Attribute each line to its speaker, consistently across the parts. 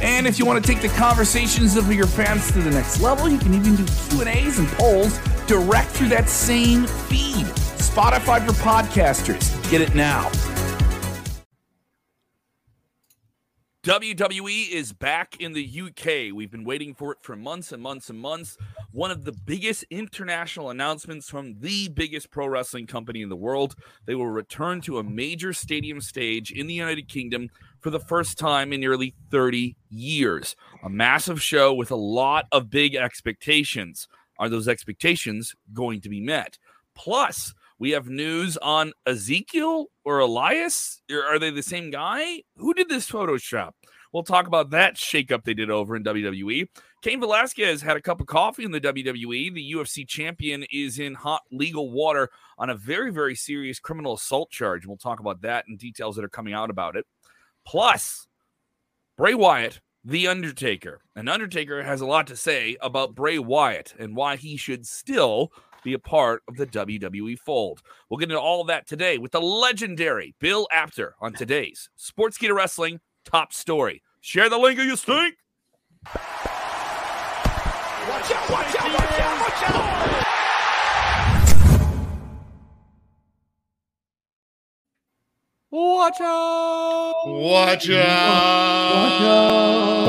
Speaker 1: And if you want to take the conversations of your fans to the next level, you can even do Q&As and polls direct through that same feed. Spotify for podcasters. Get it now. WWE is back in the UK. We've been waiting for it for months and months and months. One of the biggest international announcements from the biggest pro wrestling company in the world. They will return to a major stadium stage in the United Kingdom for the first time in nearly 30 years. A massive show with a lot of big expectations. Are those expectations going to be met? Plus, we have news on Ezekiel or Elias. Are they the same guy? Who did this Photoshop? We'll talk about that shakeup they did over in WWE. Cain Velasquez had a cup of coffee in the WWE. The UFC champion is in hot legal water on a very, very serious criminal assault charge. We'll talk about that and details that are coming out about it. Plus, Bray Wyatt, The Undertaker. And Undertaker has a lot to say about Bray Wyatt and why he should still be a part of the WWE fold. We'll get into all that today with the legendary Bill Apter on today's Sports Sportskeeda Wrestling top story. Share the link or you stink. Watch out, watch out, watch out, watch out. Watch out!
Speaker 2: Watch out!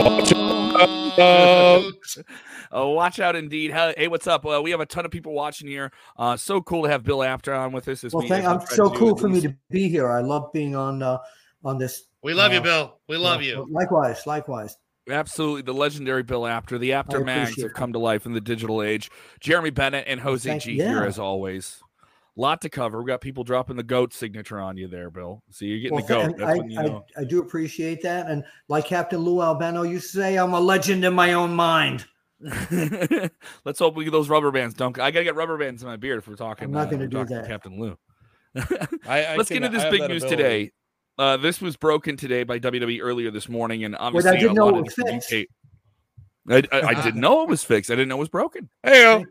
Speaker 1: Watch out! Watch Oh, watch out indeed. Hey, what's up? Well, we have a ton of people watching here. Uh, so cool to have Bill Apter on with us. This
Speaker 3: well, thank, I'm so cool for me to be here. I love being on uh, on this.
Speaker 2: We love
Speaker 3: uh,
Speaker 2: you, Bill. We love you.
Speaker 3: Likewise, likewise.
Speaker 1: Absolutely. The legendary Bill Apter, The Apter mags have come to life in the digital age. Jeremy Bennett and Jose Thank, G yeah. here as always. Lot to cover. We got people dropping the goat signature on you there, Bill. So you're getting well, the goat.
Speaker 3: I, you know. I, I, do appreciate that. And like Captain Lou Albano used to say, I'm a legend in my own mind.
Speaker 1: Let's hope we get those rubber bands. Don't I gotta get rubber bands in my beard if we're talking?
Speaker 3: I'm not uh, gonna do that,
Speaker 1: Captain Lou. I, Let's get into this big news ability. today. Uh, this was broken today by WWE earlier this morning, and obviously
Speaker 3: I didn't know it was fixed.
Speaker 1: I, I, I, didn't know it was fixed. I didn't know it was broken.
Speaker 2: Hey,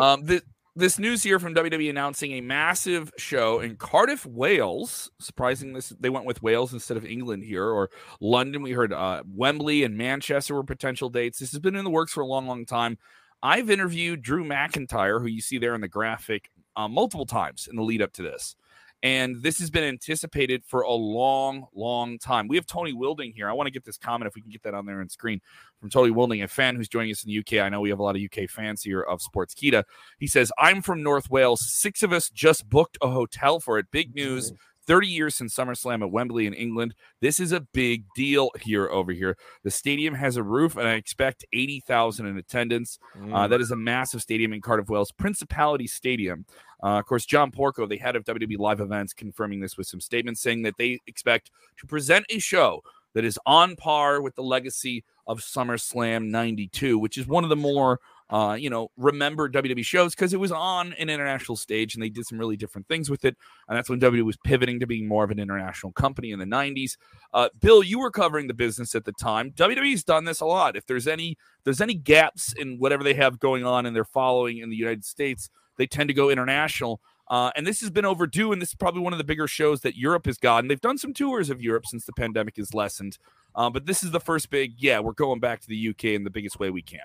Speaker 1: um, this this news here from WWE announcing a massive show in Cardiff, Wales. Surprising this they went with Wales instead of England here or London. We heard uh, Wembley and Manchester were potential dates. This has been in the works for a long, long time. I've interviewed Drew McIntyre, who you see there in the graphic, uh, multiple times in the lead up to this. And this has been anticipated for a long, long time. We have Tony Wilding here. I want to get this comment if we can get that on there on screen from Tony Wilding, a fan who's joining us in the UK. I know we have a lot of UK fans here of Sports Sportskeeda. He says, I'm from North Wales. Six of us just booked a hotel for it. Big news. Mm. 30 years since SummerSlam at Wembley in England. This is a big deal here over here. The stadium has a roof, and I expect 80,000 in attendance. Uh, mm. Uh, that is a massive stadium in Cardiff, Wales, Principality Stadium. Uh, of course, John Porco, the head of WWE Live Events, confirming this with some statements saying that they expect to present a show that is on par with the legacy of SummerSlam 92, which is one of the more uh, you know, remember WWE shows because it was on an international stage and they did some really different things with it. And that's when WWE was pivoting to being more of an international company in the 90s. Uh, Bill, you were covering the business at the time. WWE's done this a lot. If there's any there's any gaps in whatever they have going on in their following in the United States, they tend to go international. Uh, and this has been overdue, and this is probably one of the bigger shows that Europe has gotten. They've done some tours of Europe since the pandemic has lessened, uh, but this is the first big. Yeah, we're going back to the UK in the biggest way we can.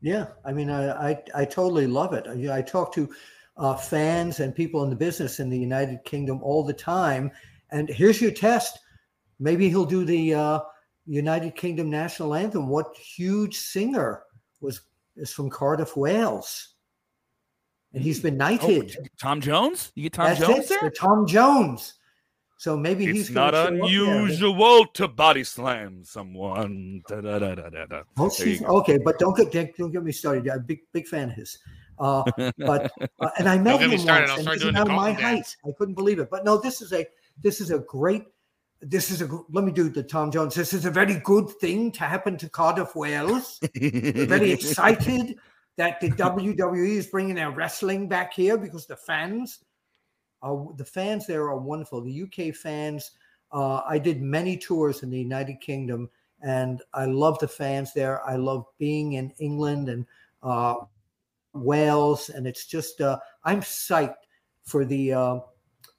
Speaker 3: Yeah, I mean, I I, I totally love it. I, I talk to uh, fans and people in the business in the United Kingdom all the time, and here's your test. Maybe he'll do the uh, United Kingdom national anthem. What huge singer was is from Cardiff, Wales, and he's been oh, knighted.
Speaker 1: Oh, Tom Jones. You get Tom That's Jones it, there.
Speaker 3: Tom Jones. So maybe
Speaker 1: it's
Speaker 3: he's
Speaker 1: not unusual to body slam someone. Da, da, da, da, da.
Speaker 3: Oh, okay, but don't get don't get me started. I'm a big big fan of his. Uh, but uh, and I met him once, and he's now my height. I couldn't believe it. But no, this is a this is a great this is a let me do the Tom Jones. This is a very good thing to happen to Cardiff, Wales. very excited that the WWE is bringing their wrestling back here because the fans are the fans there are wonderful. The UK fans. Uh, I did many tours in the United Kingdom, and I love the fans there. I love being in England and uh, Wales, and it's just uh, I'm psyched for the uh,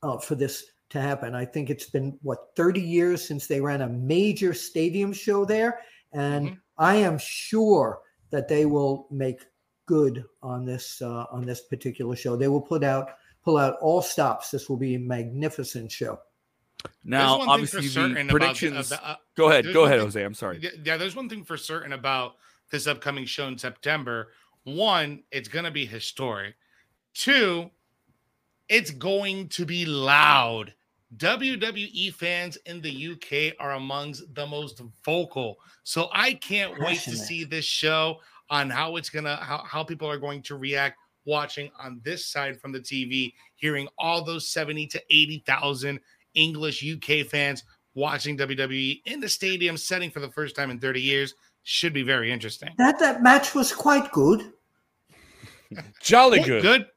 Speaker 3: uh, for this to happen. I think it's been what 30 years since they ran a major stadium show there, and mm-hmm. I am sure that they will make good on this uh, on this particular show. They will put out pull out all stops. This will be a magnificent show.
Speaker 1: Now, obviously, the predictions. About, uh, go ahead, go ahead, thing, Jose. I'm sorry.
Speaker 2: Yeah, there's one thing for certain about this upcoming show in September. One, it's going to be historic. Two, it's going to be loud. WWE fans in the UK are amongst the most vocal. So I can't wait to see this show on how it's gonna how, how people are going to react watching on this side from the TV, hearing all those 70 to 80,000 English UK fans watching WWE in the stadium setting for the first time in 30 years should be very interesting.
Speaker 3: That that match was quite good.
Speaker 1: Jolly good.
Speaker 2: Good.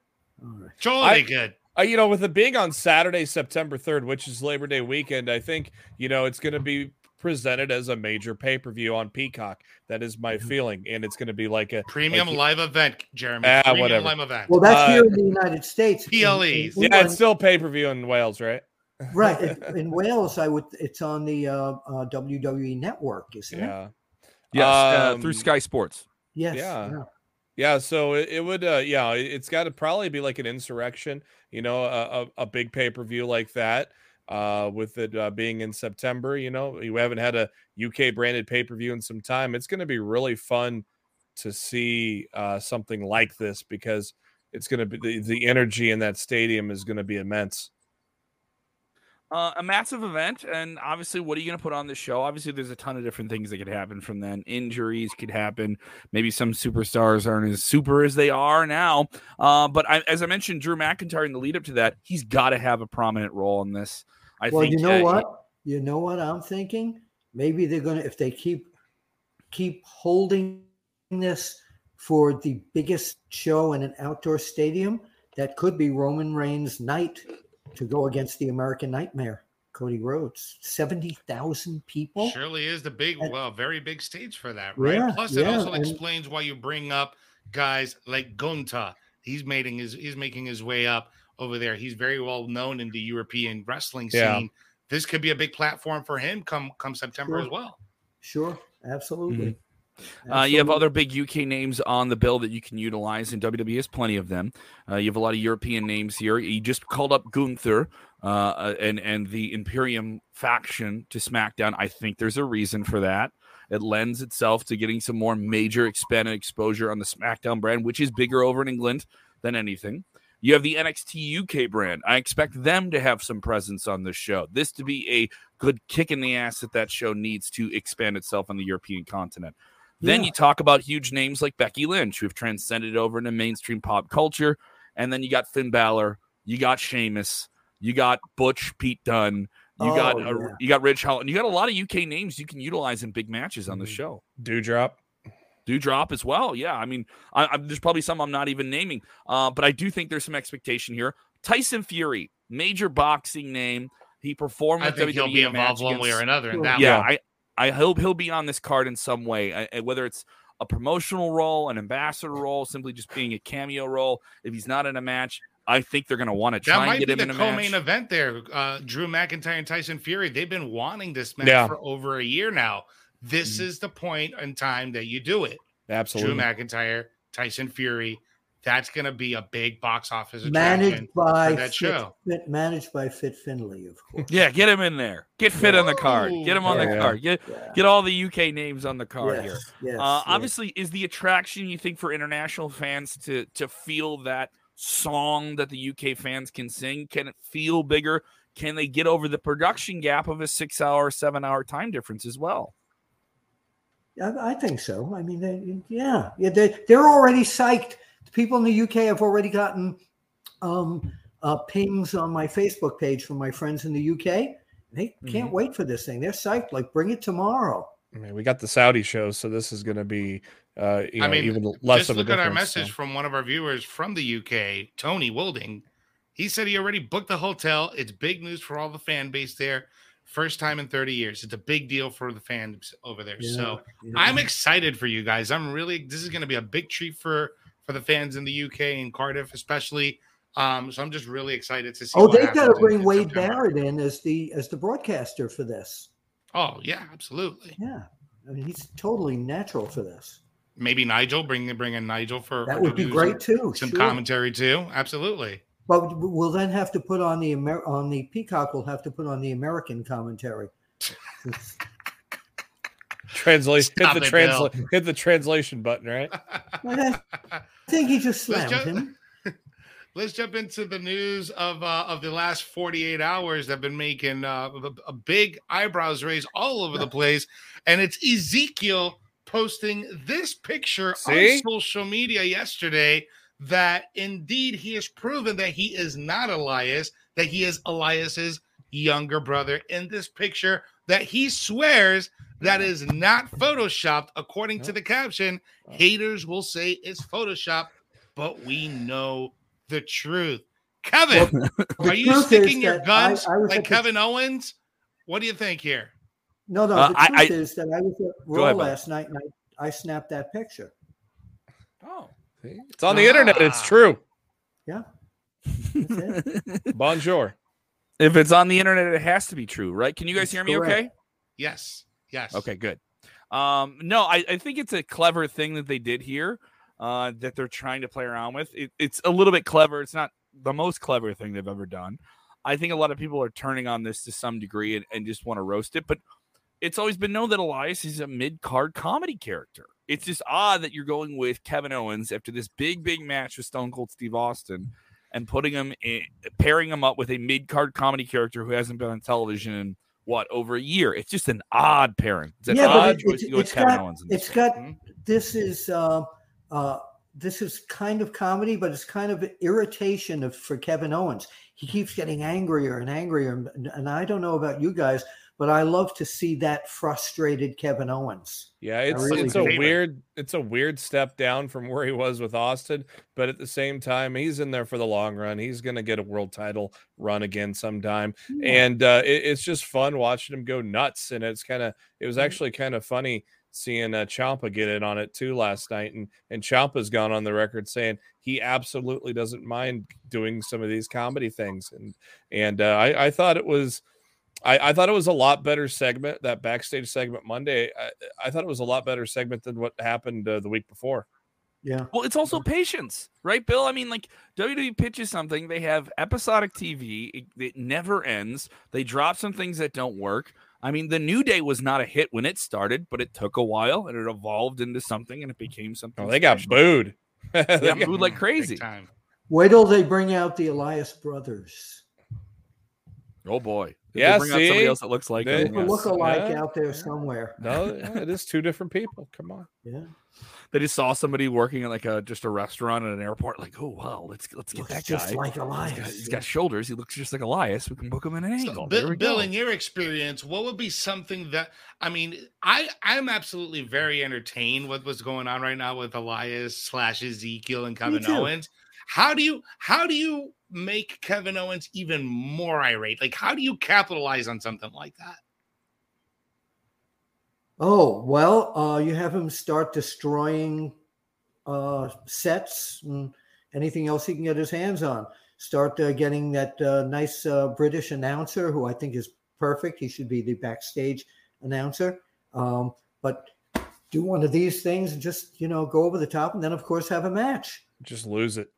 Speaker 2: Jolly I, good.
Speaker 4: Uh, you know, with it being on Saturday, September 3rd, which is Labor Day weekend, I think, you know, it's going to be presented as a major pay per view on Peacock. That is my mm-hmm. feeling. And it's going to be like a
Speaker 2: premium
Speaker 4: like,
Speaker 2: live event, Jeremy. Ah, premium
Speaker 4: whatever.
Speaker 2: live event.
Speaker 3: Well, that's uh, here in the United States.
Speaker 2: PLEs.
Speaker 4: yeah, it's still pay per view in Wales, right?
Speaker 3: right. In Wales, I would, it's on the uh, uh, WWE network, isn't
Speaker 4: yeah.
Speaker 3: it?
Speaker 1: Yes, uh, um, through Sky Sports.
Speaker 3: Yes.
Speaker 4: Yeah. yeah. Yeah, so it, it would, uh, yeah, it's got to probably be like an Insurrextion, you know, a, a, a big pay per view like that. Uh, with it uh, being in September, you know, you haven't had a UK branded pay per view in some time. It's going to be really fun to see uh, something like this because it's going to be the, the energy in that stadium is going to be immense
Speaker 1: uh, a massive event, and obviously, what are you going to put on the show? Obviously, there's a ton of different things that could happen from then. Injuries could happen. Maybe some superstars aren't as super as they are now. Uh, but I, as I mentioned, Drew McIntyre in the lead up to that, he's got to have a prominent role in this. I
Speaker 3: well,
Speaker 1: think.
Speaker 3: you know what? You know what I'm thinking? Maybe they're going to if they keep keep holding this for the biggest show in an outdoor stadium. That could be Roman Reigns' night to go against the American Nightmare, Cody Rhodes. 70,000 people.
Speaker 2: Surely is the big, and, well, very big stage for that, right? Yeah, Plus, it yeah, also and, explains why you bring up guys like Gunther. He's making his he's making his way up over there. He's very well known in the European wrestling scene. Yeah. This could be a big platform for him come come September
Speaker 3: sure.
Speaker 2: as well.
Speaker 3: Sure, absolutely. Mm-hmm.
Speaker 1: Uh, you have other big UK names on the bill that you can utilize, and WWE has plenty of them. Uh, you have a lot of European names here. You just called up Gunther uh, uh, and and the Imperium faction to SmackDown. I think there's a reason for that. It lends itself to getting some more major expanded exposure on the SmackDown brand, which is bigger over in England than anything. You have the NXT UK brand. I expect them to have some presence on this show. This to be a good kick in the ass that that show needs to expand itself on the European continent. Then you talk about huge names like Becky Lynch, who have transcended over into mainstream pop culture. And then you got Finn Balor, you got Sheamus, you got Butch Pete Dunne, you oh, got uh, you got Ridge Holland, and you got a lot of UK names you can utilize in big matches on the mm-hmm. show.
Speaker 4: Doudrop.
Speaker 1: Doudrop as well. Yeah, I mean, I, I, there's probably some I'm not even naming, uh, but I do think there's some expectation here. Tyson Fury, major boxing name. He performed.
Speaker 2: I think WWE he'll be involved one way or another in that.
Speaker 1: Yeah, I, I hope he'll be on this card in some way, I, whether it's a promotional role, an ambassador role, simply just being a cameo role. If he's not in a match, I think they're going to want to try and get him in a
Speaker 2: co-main event there. Uh, Drew McIntyre and Tyson Fury. They've been wanting this match yeah. for over a year now. This mm-hmm. is the point in time that you do it.
Speaker 4: Absolutely,
Speaker 2: Drew McIntyre, Tyson Fury that's going to be a big box office
Speaker 3: managed by
Speaker 2: that
Speaker 3: Fit,
Speaker 2: show.
Speaker 3: Fit, managed by Fit Finlay, of course.
Speaker 1: Yeah, get him in there. Get Fit on the card. Get him on yeah, the card. Get yeah. get all the UK names on the card
Speaker 3: yes,
Speaker 1: here.
Speaker 3: Yes,
Speaker 1: uh, yes. Obviously, is the attraction you think for international fans to to feel that song that the UK fans can sing? Can it feel bigger? Can they get over the production gap of a six hour, seven hour time difference as well?
Speaker 3: I, I think so. I mean, they, yeah, yeah, they, they're already psyched people in the UK have already gotten um, uh, pings on my Facebook page from my friends in the UK, They can't mm-hmm. wait for this thing. They're psyched. Like, bring it tomorrow.
Speaker 4: I mean, we got the Saudi show, so this is going to be, uh, you know, I mean, even less just
Speaker 2: of
Speaker 4: look
Speaker 2: at our message so. from one of our viewers from the UK, Tony Wilding. He said he already booked the hotel. It's big news for all the fan base there. First time in 30 years. It's a big deal for the fans over there. Yeah, so yeah. I'm excited for you guys. I'm really this is going to be a big treat for for the fans in the UK and Cardiff, especially. Um, so I'm just really excited to see.
Speaker 3: Oh, they've got to bring Wade September. Barrett in as the as the broadcaster for this.
Speaker 2: Oh yeah, absolutely.
Speaker 3: Yeah, I mean he's totally natural for this.
Speaker 2: Maybe Nigel bring bring in Nigel for
Speaker 3: that would be great too.
Speaker 2: Some sure. commentary too. Absolutely.
Speaker 3: But we'll then have to put on the Amer- on the Peacock. We'll have to put on the American commentary.
Speaker 4: Translate. hit the translate. Hit the translation button. Right.
Speaker 3: I think he just slammed jump, him.
Speaker 2: Let's jump into the news of uh, of the last 48 hours that have been making uh, a, a big eyebrows raise all over the place, and it's Ezekiel posting this picture See? on social media yesterday that indeed he has proven that he is not Elias, that he is Elias's younger brother in this picture that he swears that is not photoshopped according to the caption haters will say it's photoshopped but we know the truth kevin well, are you sticking your guns I, I like kevin owens what do you think here
Speaker 3: no no uh, the truth I, is that i was at raw ahead, last night and I, I snapped that picture
Speaker 4: oh it's on the ah. internet. It's true.
Speaker 3: Yeah.
Speaker 4: Bonjour.
Speaker 1: If it's on the internet, it has to be true, right? Can you guys hear me correct. okay?
Speaker 2: Yes. Yes.
Speaker 1: Okay, good. Um, no, I, I think it's a clever thing that they did here uh, that they're trying to play around with. It, it's a little bit clever. It's not the most clever thing they've ever done. I think a lot of people are turning on this to some degree and, and just want to roast it. But it's always been known that Elias is a mid card comedy character it's just odd that you're going with Kevin Owens after this big, big match with Stone Cold Steve Austin and putting him in, pairing him up with a mid card comedy character who hasn't been on television what over a year. It's just an odd pairing. It's yeah, odd
Speaker 3: but it, it, it's got, it's got mm-hmm. this is uh, uh, this is kind of comedy, but it's kind of irritation of for Kevin Owens. He keeps getting angrier and angrier, and, and I don't know about you guys but I love to see that frustrated Kevin Owens.
Speaker 4: Yeah, it's really it's do. a weird it's a weird step down from where he was with Austin, but at the same time, he's in there for the long run. He's going to get a world title run again sometime, yeah. and uh, it, it's just fun watching him go nuts. And it's kind of it was actually kind of funny seeing uh, Ciampa get in on it too last night, and and Ciampa's gone on the record saying he absolutely doesn't mind doing some of these comedy things, and and uh, I I thought it was I, I, thought it was a lot better segment that backstage segment Monday. I, I thought it was a lot better segment than what happened uh, the week before.
Speaker 3: Yeah.
Speaker 1: Well, it's also patience, right, Bill? I mean, like WWE pitches something, they have episodic TV, it, it never ends. They drop some things that don't work. I mean, the New Day was not a hit when it started, but it took a while and it evolved into something and it became something.
Speaker 4: Oh, they special. got booed.
Speaker 1: they got booed like crazy.
Speaker 3: Wait till they bring out the Elias brothers.
Speaker 1: Oh boy.
Speaker 4: Did yeah, bring see? somebody
Speaker 1: else that looks like
Speaker 3: they, them. look alike yeah, out there somewhere.
Speaker 4: No, yeah, it is two different people. Come on.
Speaker 3: Yeah.
Speaker 1: They just saw somebody working at like a just a restaurant at an airport. Like, oh wow, let's let's get looks that guy.
Speaker 3: Just like Elias.
Speaker 1: He's got, he's got, shoulders. He looks just like Elias. We can book him in an angle. So,
Speaker 2: Bill, Bill in your experience, what would be something that I mean, I I'm absolutely very entertained with what's going on right now with Elias slash Ezekiel and Kevin Owens. How do you how do you make Kevin Owens even more irate? Like, how do you capitalize on something like that?
Speaker 3: Oh, well, uh, you have him start destroying uh, sets and anything else he can get his hands on. Start uh, getting that uh, nice uh, British announcer who I think is perfect. He should be the backstage announcer. Um, but do one of these things and just, you know, go over the top and then, of course, have a match.
Speaker 4: Just lose it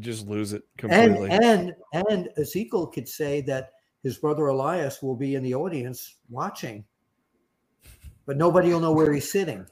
Speaker 4: just lose it completely.
Speaker 3: And and and Ezekiel could say that his brother Elias will be in the audience watching, but nobody will know where he's sitting.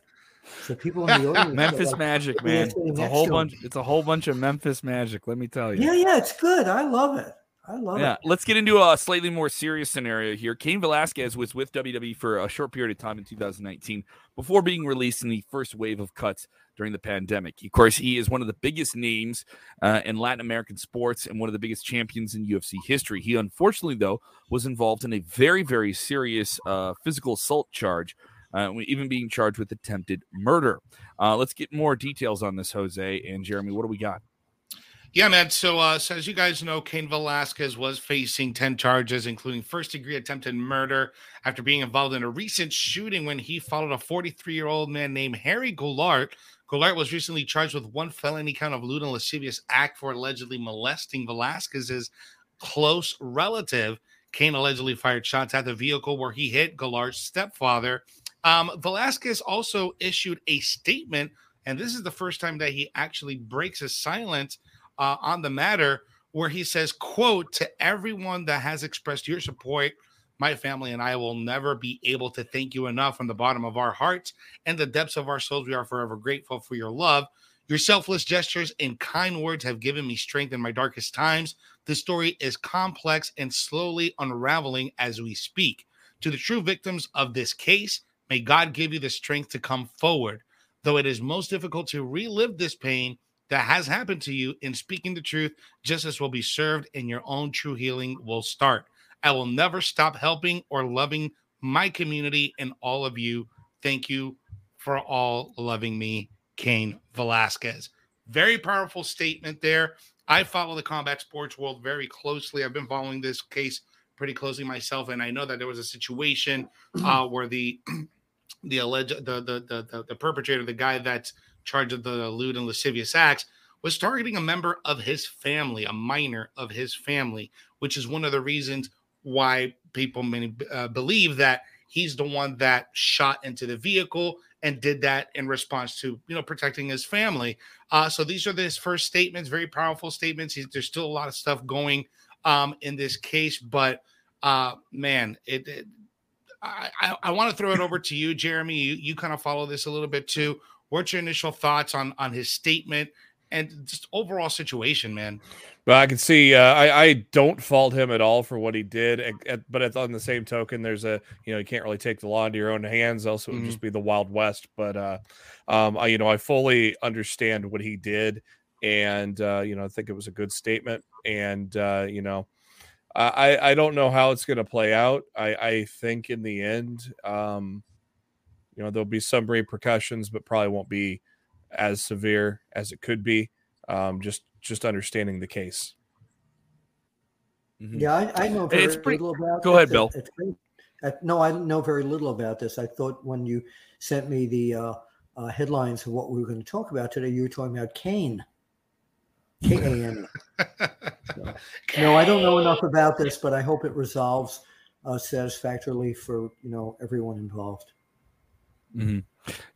Speaker 3: So people in the audience,
Speaker 1: Memphis like, Magic, man, it's a whole bunch. It's a whole bunch of Memphis Magic. Let me tell you.
Speaker 3: Yeah, yeah, it's good. I love it. I love
Speaker 1: yeah,
Speaker 3: it.
Speaker 1: let's get into a slightly more serious scenario here. Cain Velasquez was with WWE for a short period of time in 2019 before being released in the first wave of cuts during the pandemic. Of course, he is one of the biggest names uh, in Latin American sports and one of the biggest champions in UFC history. He unfortunately, though, was involved in a very, very serious uh, physical assault charge. Uh, even being charged with attempted murder. Uh, let's get more details on this, Jose and Jeremy. What do we got?
Speaker 2: Yeah, man. So, uh, so as you guys know, Cain Velasquez was facing 10 charges, including first degree attempted murder after being involved in a recent shooting when he followed a 43 year old man named Harry Goulart. Goulart was recently charged with one felony count of lewd and lascivious act for allegedly molesting Velasquez's close relative. Cain allegedly fired shots at the vehicle where he hit Goulart's stepfather. Um, Velasquez also issued a statement, and this is the first time that he actually breaks his silence uh, on the matter where he says, quote, to everyone that has expressed your support, my family and I will never be able to thank you enough from the bottom of our hearts and the depths of our souls. We are forever grateful for your love. Your selfless gestures and kind words have given me strength in my darkest times. The story is complex and slowly unraveling as we speak. To the true victims of this case, may God give you the strength to come forward. Though it is most difficult to relive this pain, that has happened to you in speaking the truth, justice will be served and your own true healing will start. I will never stop helping or loving my community and all of you. Thank you for all loving me, Cain Velasquez. Very powerful statement there. I follow the combat sports world very closely. I've been following this case pretty closely myself, and I know that there was a situation uh, where the the alleged the, the the the the perpetrator, the guy that's charged of the lewd and lascivious acts, was targeting a member of his family, a minor of his family, which is one of the reasons why people many uh, believe that he's the one that shot into the vehicle and did that in response to you know protecting his family. Uh, so these are his first statements, very powerful statements. He's, there's still a lot of stuff going um, in this case, but uh, man, it, it I, I, want to throw it over to you, Jeremy. You, you kind of follow this a little bit too. What's your initial thoughts on on his statement and just overall situation, man?
Speaker 4: But I can see uh, I, I don't fault him at all for what he did, at, at, but on the same token, there's a you know you can't really take the law into your own hands. Else it would
Speaker 2: Mhm.
Speaker 4: just be the Wild West. But uh, um, I you know I fully understand what he did, and uh, you know I think it was a good statement, and uh, you know. I, I don't know how it's going to play out. I, I think in the end, um, you know, there'll be some repercussions, but probably won't be as severe as it could be. Um, just just understanding the case.
Speaker 1: Mhm.
Speaker 3: Yeah, I, I know very
Speaker 1: It's pretty-
Speaker 3: little about.
Speaker 1: Go
Speaker 3: this.
Speaker 1: ahead,
Speaker 3: It-
Speaker 1: Bill.
Speaker 3: it's great. Uh, no, I know very little about this. I thought when you sent me the uh, uh, headlines of what we were going to talk about today, you were talking about Kane. K A N. E. No, I don't know enough about this, but I hope it resolves uh, satisfactorily for you know everyone involved.
Speaker 1: Mhm.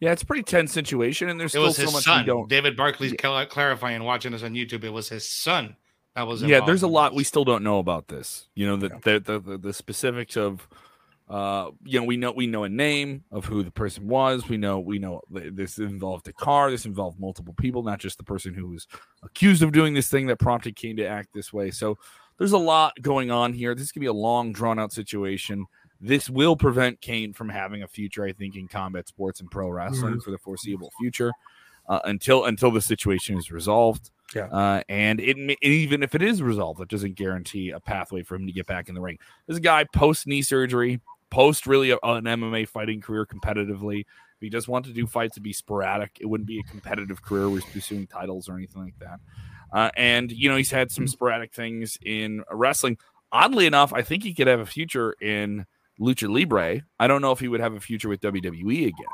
Speaker 1: Yeah, it's a pretty tense situation, and there's
Speaker 2: It
Speaker 1: still
Speaker 2: was
Speaker 1: so much
Speaker 2: son.
Speaker 1: we don't.
Speaker 2: David Barkley's cl- clarifying, watching us on YouTube. It was his son that was.
Speaker 1: Yeah, there's a lot we still don't know about this. You know, the the, the, the, the specifics of, uh, you know, we know we know a name of who the person was. We know we know this involved a car. This involved multiple people, not just the person who was accused of doing this thing that prompted Cain to act this way. So there's a lot going on here. This could be a long, drawn out situation. This will prevent Cain from having a future, I think, in combat sports and pro wrestling for the foreseeable future, uh, until until the situation is resolved.
Speaker 4: Yeah.
Speaker 1: Uh, and it may- even if it is resolved, it doesn't guarantee a pathway for him to get back in the ring. This guy post knee surgery, post really a- an MMA fighting career competitively. If he does want to do fights to be sporadic, it wouldn't be a competitive career where he's pursuing titles or anything like that. Uh, and you know he's had some sporadic things in wrestling. Oddly enough, I think he could have a future in lucha libre. I don't know if he would have a future with WWE again.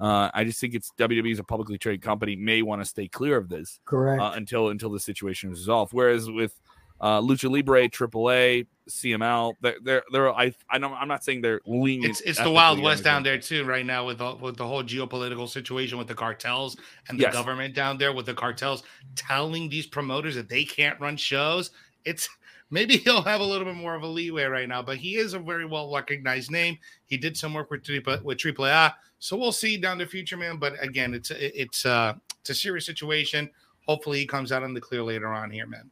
Speaker 1: Uh, I just think it's WWE is a publicly traded company may want to stay clear of this
Speaker 3: Correct.
Speaker 1: uh, until until the situation is resolved. Whereas with uh, Lucha Libre, AAA, CML, they're they're, they're I I know I'm not saying they're lenient.
Speaker 2: It's it's the Wild West down there too, right now with the, with the whole geopolitical situation with the cartels and the
Speaker 1: Yes.
Speaker 2: government down there with the cartels telling these promoters that they can't run shows. It's maybe he'll have a little bit more of a leeway right now, but he is a very well recognized name. He did some work with Triple with AAA, so we'll see down the future, man. But again, it's a- it's uh it's a serious situation. Hopefully, he comes out in the clear later on here, man.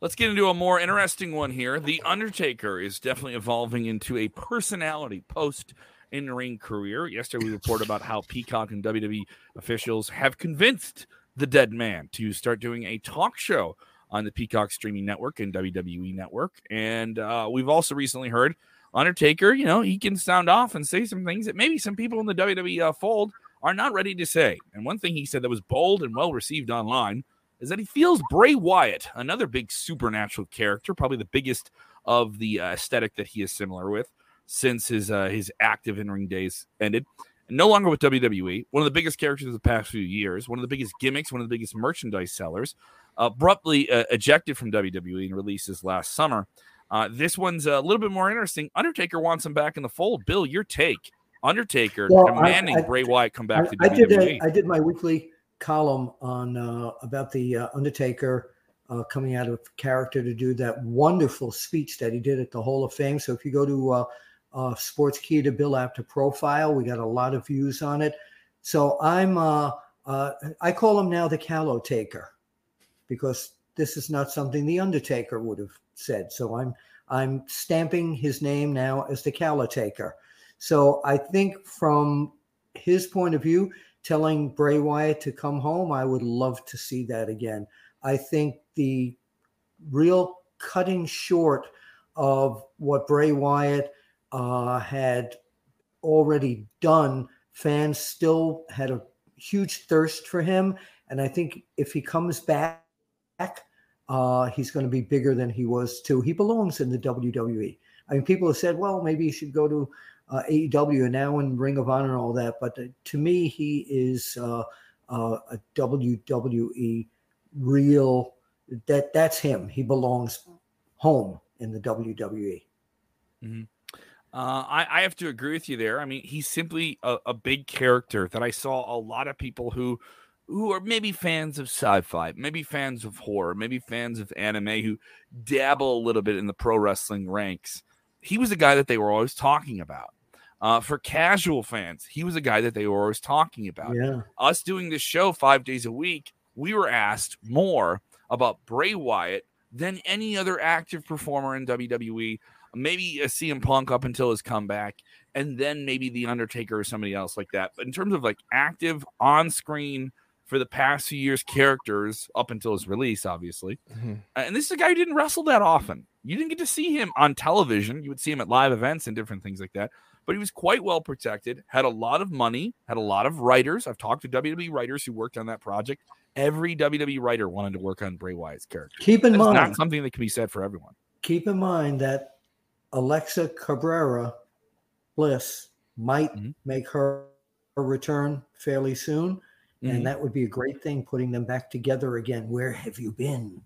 Speaker 1: Let's get into a more interesting one here. The Undertaker is definitely evolving into a personality post in ring career. Yesterday, we reported about how Peacock and WWE officials have convinced the dead man to start doing a talk show on the Peacock streaming network and WWE network. And uh, we've also recently heard Undertaker, you know, he can sound off and say some things that maybe some people in the WWE uh, fold are not ready to say. And one thing he said that was bold and well received online is that he feels Bray Wyatt, another big supernatural character, probably the biggest of the uh, aesthetic that he is similar with since his uh, his active in ring days ended. No longer with WWE, one of the biggest characters of the past few years, one of the biggest gimmicks, one of the biggest merchandise sellers, abruptly uh, ejected from WWE and releases last summer. Uh, this one's a little bit more interesting. Undertaker wants him back in the fold. Bill, your take. Undertaker well, demanding I, I, Bray Wyatt come back I, to WWE.
Speaker 3: Did a, I did my weekly column on uh, about the uh, Undertaker uh, coming out of character to do that wonderful speech that he did at the Hall of Fame. So if you go to uh, uh, Sportskeeda Bill Apter profile, we got a lot of views on it. So I'm uh, I call him now the Callow Taker because this is not something the Undertaker would have said. So I'm I'm stamping his name now as the Callow Taker. So I think from his point of view, telling Bray Wyatt to come home, I would love to see that again. I think the real cutting short of what Bray Wyatt uh, had already done, fans still had a huge thirst for him. And I think if he comes back, uh, he's going to be bigger than he was too. He belongs in the WWE. I mean, people have said, well, maybe he should go to uh, AEW and now in Ring of Honor and all that. But uh, to me, he is uh, uh a WWE real. That that's him. He belongs home in the WWE.
Speaker 1: Mm-hmm. Uh, I, I, have to agree with you there. I mean, he's simply a, a, big character that I saw a lot of people who who are maybe fans of sci-fi, maybe fans of horror, maybe fans of anime who dabble a little bit in the pro wrestling ranks. He was a guy that they were always talking about. Uh, for casual fans, he was a guy that they were always talking about.
Speaker 3: Yeah.
Speaker 1: Us doing this show five days a week, we were asked more about Bray Wyatt than any other active performer in WWE. Maybe a CM Punk up until his comeback, and then maybe The Undertaker or somebody else like that. But in terms of like active on screen for the past few years characters up until his release, obviously. Mm-hmm. And this is a guy who didn't wrestle that often. You didn't get to see him on television. You would see him at live events and different things like that but he was quite well protected, had a lot of money, had a lot of writers. I've talked to WWE writers who worked on that project. Every WWE writer wanted to work on Bray Wyatt's character.
Speaker 3: Keep in mind,
Speaker 1: not something that can be said for everyone.
Speaker 3: Keep in mind that Alexa Cabrera Bliss might mm-hmm. make her, her return fairly soon. Mm-hmm. And that would be a great thing, putting them back together again. Where have you been?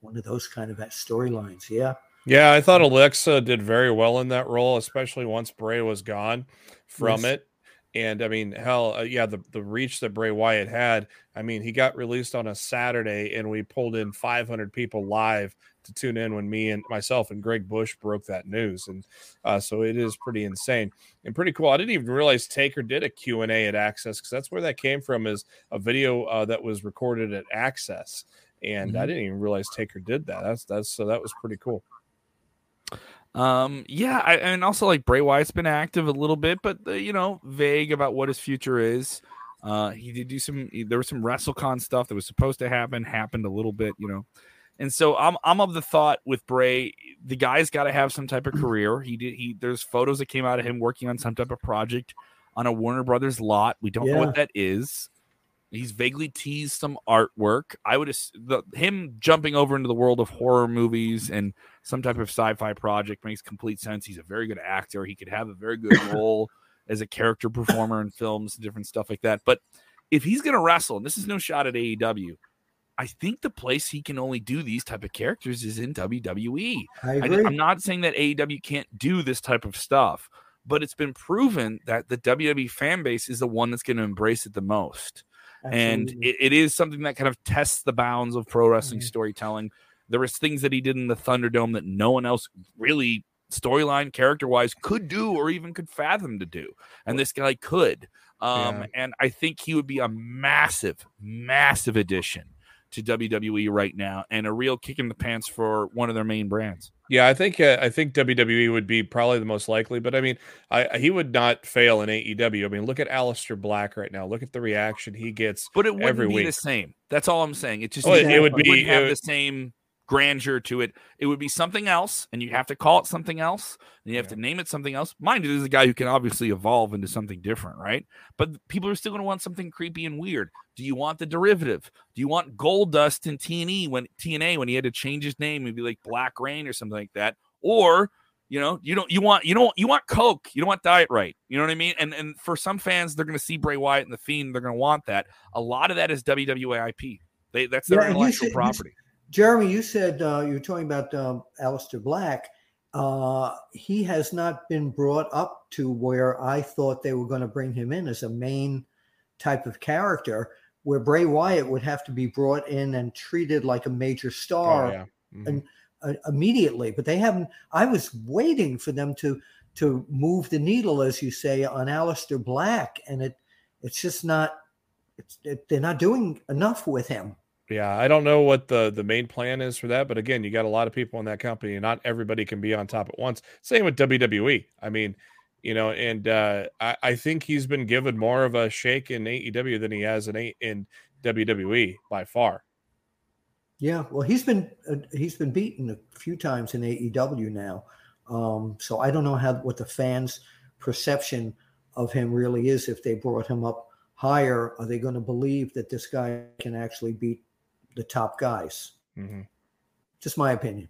Speaker 3: One of those kind of storylines. Yeah.
Speaker 4: Yeah, I thought Alexa did very well in that role, especially once Bray was gone from yes. it. And I mean, hell, uh, yeah, the, the reach that Bray Wyatt had. I mean, he got released on a Saturday, and we pulled in 500 people live to tune in when me and myself and Greg Bush broke that news. And uh, so it is pretty insane and pretty cool. I didn't even realize Taker did a Q&A at Axxess because that's where that came from is a video uh, that was recorded at Axxess. And mm-hmm. I didn't even realize Taker did that. That's that's so that was pretty cool.
Speaker 1: Um, yeah, I, and also like Bray Wyatt's been active a little bit, but uh, you know, vague about what his future is. Uh, he did do some. There was some WrestleCon stuff that was supposed to happen, happened a little bit, you know. And so I'm I'm of the thought with Bray, the guy's got to have some type of mm. career. He did. He there's photos that came out of him working on some type of project on a Warner Brothers lot. We don't yeah. know what that is. He's vaguely teased some artwork. I would the, him jumping over into the world of horror movies and some type of sci-fi project makes complete sense. He's a very good actor. He could have a very good role as a character performer in films and different stuff like that. But if he's going to wrestle, and this is no shot at AEW, I think the place he can only do these type of characters is in WWE.
Speaker 3: I agree.
Speaker 1: I, I'm not saying that AEW can't do this type of stuff, but it's been proven that the WWE fan base is the one that's going to embrace it the most. And it, it is something that kind of tests the bounds of pro wrestling mm-hmm. storytelling. There was things that he did in the Thunderdome that no one else really storyline character wise could do or even could fathom to do. And this guy could. Um, yeah. and I think he would be a massive, massive addition to WWE right now and a real kick in the pants for one of their main brands.
Speaker 4: Yeah, I think uh, I think WWE would be probably the most likely, but I mean, I, he would not fail in AEW. I mean, look at Aleister Black right now. Look at the reaction he gets.
Speaker 1: But it wouldn't
Speaker 4: every
Speaker 1: be
Speaker 4: week.
Speaker 1: the same. That's all I'm saying. It just
Speaker 4: Oh, it, it would
Speaker 1: it
Speaker 4: be
Speaker 1: wouldn't have
Speaker 4: it-
Speaker 1: the same grandeur to it. It would be something else, and you have to call it something else, and you have to name it something else. Mind you, this is a guy who can obviously evolve into something different, right? But people are still going to want something creepy and weird. Do you want the derivative? Do you want Gold Dust in TNE when TNA when he had to change his name and be like Black Reign or something like that? Or you know, you don't you want you don't you want Coke, you don't want Diet Right. You know what I mean? And and for some fans, they're going to see Bray Wyatt and the Fiend, they're going to want that. A lot of that is WWE IP. They that's their
Speaker 3: Yeah,
Speaker 1: intellectual
Speaker 3: said- you
Speaker 1: property.
Speaker 3: Jeremy, you said uh, you were talking about um, Aleister Black. Uh, he has not been brought up to where I thought they were going to bring him in as a main type of character, where Bray Wyatt would have to be brought in and treated like a major
Speaker 4: Oh,
Speaker 3: star
Speaker 4: yeah. Mhm.
Speaker 3: and- uh, immediately. But they haven't. I was waiting for them to to move the needle, as you say, on Aleister Black, and it it's just not. It's, it, they're not doing enough with him.
Speaker 4: Yeah, I don't know what the the main plan is for that, but again, you got a lot of people in that company, and not everybody can be on top at once. Same with WWE. I mean, you know, and uh, I, I think he's been given more of a shake in AEW than he has in A- in WWE by far.
Speaker 3: Yeah, well, he's been uh, he's been beaten a few times in AEW now, um, so I don't know how what the fans' perception of him really is. If they brought him up higher, are they going to believe that this guy can actually beat the top guys?
Speaker 4: hmm
Speaker 3: Just my opinion.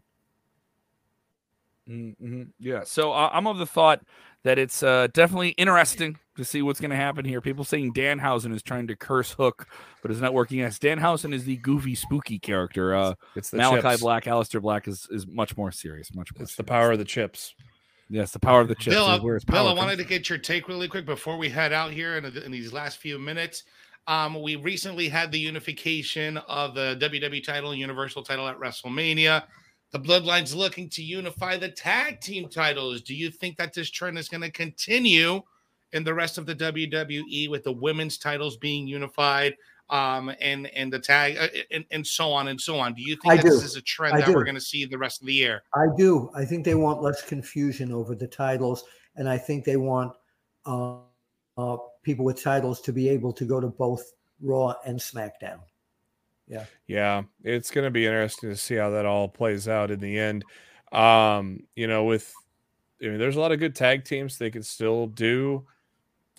Speaker 1: Mm-hmm. Yeah. So uh, I'm of the thought that it's uh, definitely interesting to see what's going to happen here. People saying Danhausen is trying to curse Hook, but it's not working. Yes, Danhausen is the goofy, spooky character. Uh,
Speaker 4: It's the
Speaker 1: Malakai
Speaker 4: chips.
Speaker 1: Black, Aleister Black is, is much more serious. Much more.
Speaker 4: It's the power of the chips.
Speaker 1: Yes, the power of the chips.
Speaker 2: Bill,
Speaker 1: is
Speaker 2: uh,
Speaker 1: where
Speaker 2: Bill, I wanted
Speaker 1: comes
Speaker 2: to get your take really quick before we head out here in, in these last few minutes. Um, we recently had the unification of the WWE title and Universal title at WrestleMania. The Bloodlines looking to unify the tag team titles. Do you think that this trend is going to continue in the rest of the WWE with the women's titles being unified um, and and the tag uh, and, and so on and so on? Do you think this is a trend
Speaker 3: I
Speaker 2: that we're
Speaker 3: do.
Speaker 2: going to see the rest of the year?
Speaker 3: I do. I think they want less confusion over the titles, and I think they want uh, uh, people with titles to be able to go to both Raw and SmackDown.
Speaker 4: Yeah, Yeah. it's going to be interesting to see how that all plays out in the end. Um, you know, with I mean, there's a lot of good tag teams. They can still do,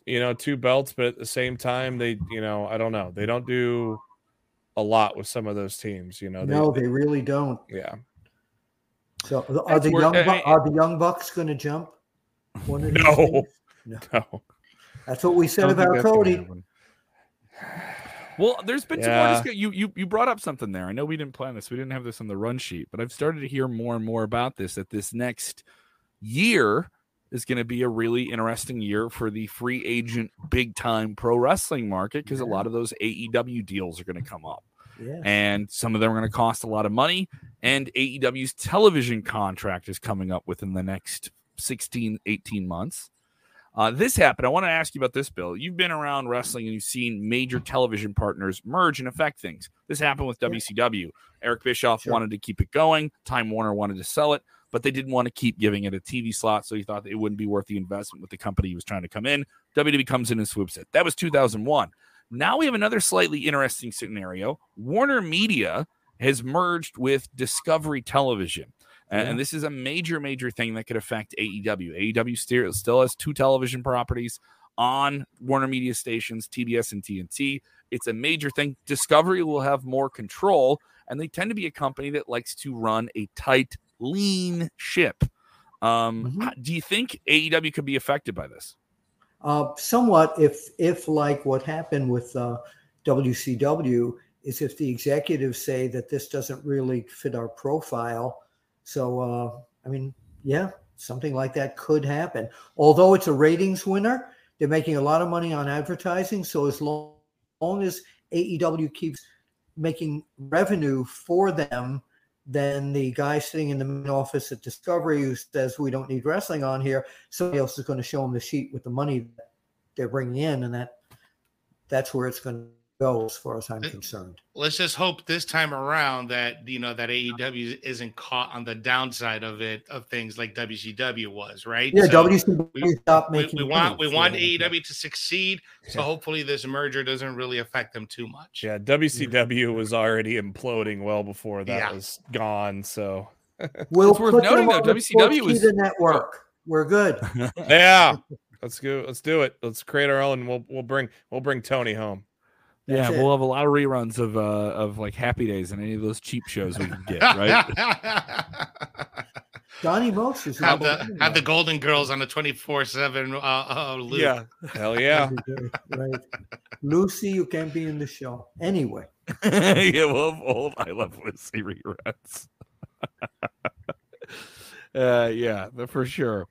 Speaker 4: you know, two belts, but at the same time, they, you know, I don't know, they don't do a lot with some of those teams. You know, they,
Speaker 3: no, they really don't.
Speaker 4: yeah,
Speaker 3: So are
Speaker 1: That's
Speaker 3: the
Speaker 1: where-
Speaker 3: young Bu-
Speaker 1: uh,
Speaker 3: are the young bucks going to jump? One of
Speaker 4: No.
Speaker 3: no.
Speaker 4: no,
Speaker 3: That's what we said
Speaker 1: Don't
Speaker 3: about Cody.
Speaker 1: Well, there's been some more discu- you you you brought up something there. I know we didn't plan this. We didn't have this on the run sheet, but I've started to hear more and more about this. That this next year is going to be a really interesting year for the free agent big time pro wrestling market because a lot of those AEW deals are going to come up
Speaker 3: Yeah.
Speaker 1: and some of them are going to cost a lot of money and AEW's television contract is coming up within the next 16 18 months uh, this happened. I want to ask you about this bill. You've been around wrestling and you've seen major television partners merge and affect things. This happened with wcw eric bischoff
Speaker 3: Sure.
Speaker 1: wanted to keep it going. Time warner wanted to sell it but they didn't want to keep giving it a tv slot so he thought that it wouldn't be worth the investment with the company he was trying to come in. Wwe comes in and swoops it. That was 2001 now we have another slightly interesting scenario. Warner Media has merged with Discovery Television. And,
Speaker 3: Yeah.
Speaker 1: and this is a major, major thing that could affect AEW. AEW still, has two television properties on Warner Media stations, TBS and TNT. It's a major thing. Discovery will have more control, and they tend to be a company that likes to run a tight, lean ship. Um,
Speaker 3: Mhm.
Speaker 1: do you think AEW could be affected by this?
Speaker 3: Uh, somewhat, if if like what happened with uh, WCW is if the executives say that this doesn't really fit our profile. So uh, I mean, yeah, something like that could happen. Although it's a ratings winner, they're making a lot of money on advertising. So as long, long as AEW keeps making revenue for them, then the guy sitting in the main office at Discovery who says we don't need wrestling on here, somebody else is going to show him the sheet with the money they're bringing in, and that that's where it's going go as far as I'm concerned.
Speaker 2: Let's just hope this time around that you know that AEW isn't caught on the downside of it of things like WCW was, right?
Speaker 3: Yeah,
Speaker 2: So
Speaker 3: WCW
Speaker 2: we,
Speaker 3: stopped
Speaker 2: we,
Speaker 3: making.
Speaker 2: we want we want
Speaker 3: so-
Speaker 2: AEW to succeed. So hopefully this merger doesn't really affect them too much.
Speaker 4: Yeah, mm-hmm. WCW was already imploding well before that
Speaker 2: Yeah.
Speaker 4: was gone. So
Speaker 3: We'll
Speaker 1: It's worth
Speaker 3: put
Speaker 1: noting,
Speaker 3: them
Speaker 1: though,
Speaker 3: on the
Speaker 1: WCW was-
Speaker 3: Sportskeeda network. We're good.
Speaker 4: yeah, let's go. Let's do it. Let's create our own. We'll we'll bring we'll bring Tony home.
Speaker 1: Yeah,
Speaker 3: That's
Speaker 1: we'll have a lot of reruns of uh of like Happy Days and any of those cheap shows we can get, right?
Speaker 3: Donnie Most is
Speaker 2: have the have the. Golden Girls on a twenty four seven uh uh loop.
Speaker 4: Yeah, hell yeah.
Speaker 3: right. Lucy, you can't be in the show anyway.
Speaker 1: yeah, well, of old I love Lucy reruns. uh, yeah, the- for sure.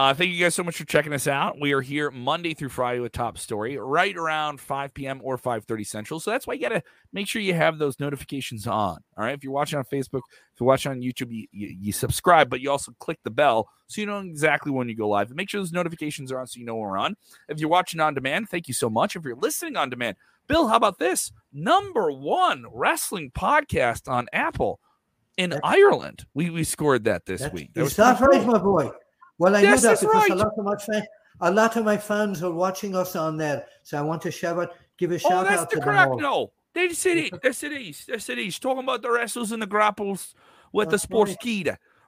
Speaker 1: Uh, thank you guys so much for checking us out. We are here Monday through Friday with Top Story, right around 5 p.m. or 5:30 Central. So that's why you got to make sure you have those notifications on. All right, if you're watching on Facebook, if you're watching on YouTube, you, you, you subscribe, but you also click the bell so you know exactly when you go live. And make sure those notifications are on so you know when we're on. If you're watching on demand, thank you so much. If you're listening on demand, Bill, how about this? Number one wrestling podcast on Apple in Ireland. We we scored that this
Speaker 3: That's,
Speaker 1: week. That was pretty
Speaker 3: right, my boy? Well, I
Speaker 1: Yes,
Speaker 3: know that
Speaker 1: that's
Speaker 3: because
Speaker 1: right.
Speaker 3: a lot of my fan, a lot of my fans are watching us on there. So I want to shout out, give a
Speaker 1: Oh,
Speaker 3: shout
Speaker 1: that's
Speaker 3: out
Speaker 1: the
Speaker 3: to them
Speaker 1: correct.
Speaker 3: all.
Speaker 1: No, they said it. They said it. They said he's talking about the wrestles and the grapples with the sports key.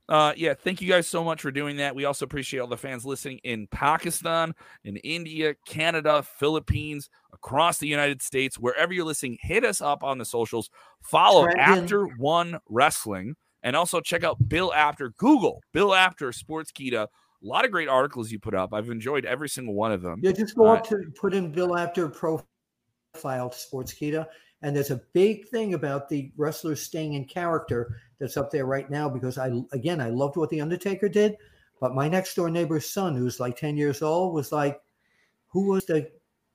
Speaker 1: Uh, yeah, thank you guys so much for doing that. We also appreciate all the fans listening in Pakistan, in India, Canada, Philippines, across the United States, wherever you're listening. Hit us up on the socials. Follow
Speaker 3: Brandon.
Speaker 1: Apter One Wrestling, and also check out Bill Apter. Google Bill Apter Sports Kita. A lot of great articles you put up. I've enjoyed every single one of them.
Speaker 3: Yeah, just go
Speaker 1: Uh,
Speaker 3: up to put in Bill Apter profile to Sportskeeda, and there's a big thing about the wrestlers staying in character that's up there right now because I again I loved what the Undertaker did, but my next door neighbor's son, who's like ten years old, was like, "Who was the?"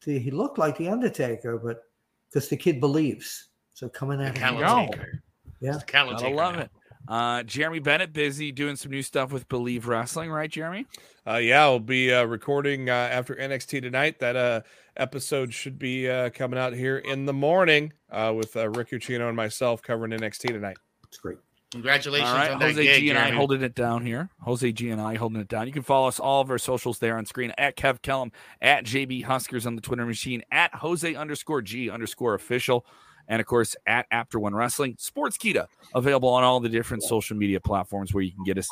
Speaker 3: the he looked like the Undertaker, but because the kid believes. So coming
Speaker 2: The
Speaker 3: at him.
Speaker 2: Calotaker.
Speaker 3: Yeah.
Speaker 2: It's the Calotaker
Speaker 1: Gotta love
Speaker 2: now.
Speaker 1: it. Uh, Jeremy Bennett busy doing some new stuff with Believe Wrestling, right, Jeremy?
Speaker 4: Uh, yeah, we'll be uh, recording uh, after NXT tonight. That uh, episode should be uh, coming out here in the morning uh, with uh, Rick Ucchino and myself covering NXT tonight.
Speaker 3: It's great.
Speaker 2: Congratulations
Speaker 1: All right,
Speaker 2: on that
Speaker 1: Jose
Speaker 2: gig,
Speaker 1: G and I holding it down here. Jose G and I holding it down. You can follow us all of our socials there on screen at Kev Kellum, at JB Huskers on the Twitter machine, at Jose underscore G underscore official, and of course at Apter One Wrestling. Sportskeeda available on all the different social media platforms where you can get us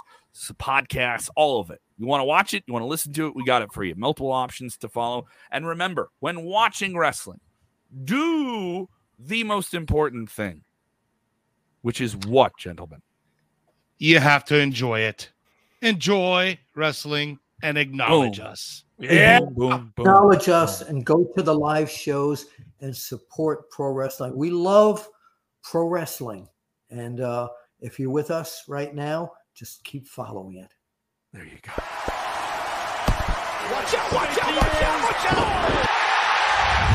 Speaker 1: podcasts, all of it. You want to watch it, you want to listen to it, we got it for you. Multiple options to follow. And remember, when watching wrestling, do the most important thing, which is what, gentlemen?
Speaker 2: You have to enjoy it. Enjoy wrestling and acknowledge
Speaker 1: Boom.
Speaker 2: us.
Speaker 1: Yeah. Boom, boom, boom.
Speaker 3: Acknowledge us and go to the live shows and support pro wrestling. We love pro wrestling. And uh, if you're with us right now, just keep following it.
Speaker 1: There you go.
Speaker 5: Watch out, watch out, watch out, watch out!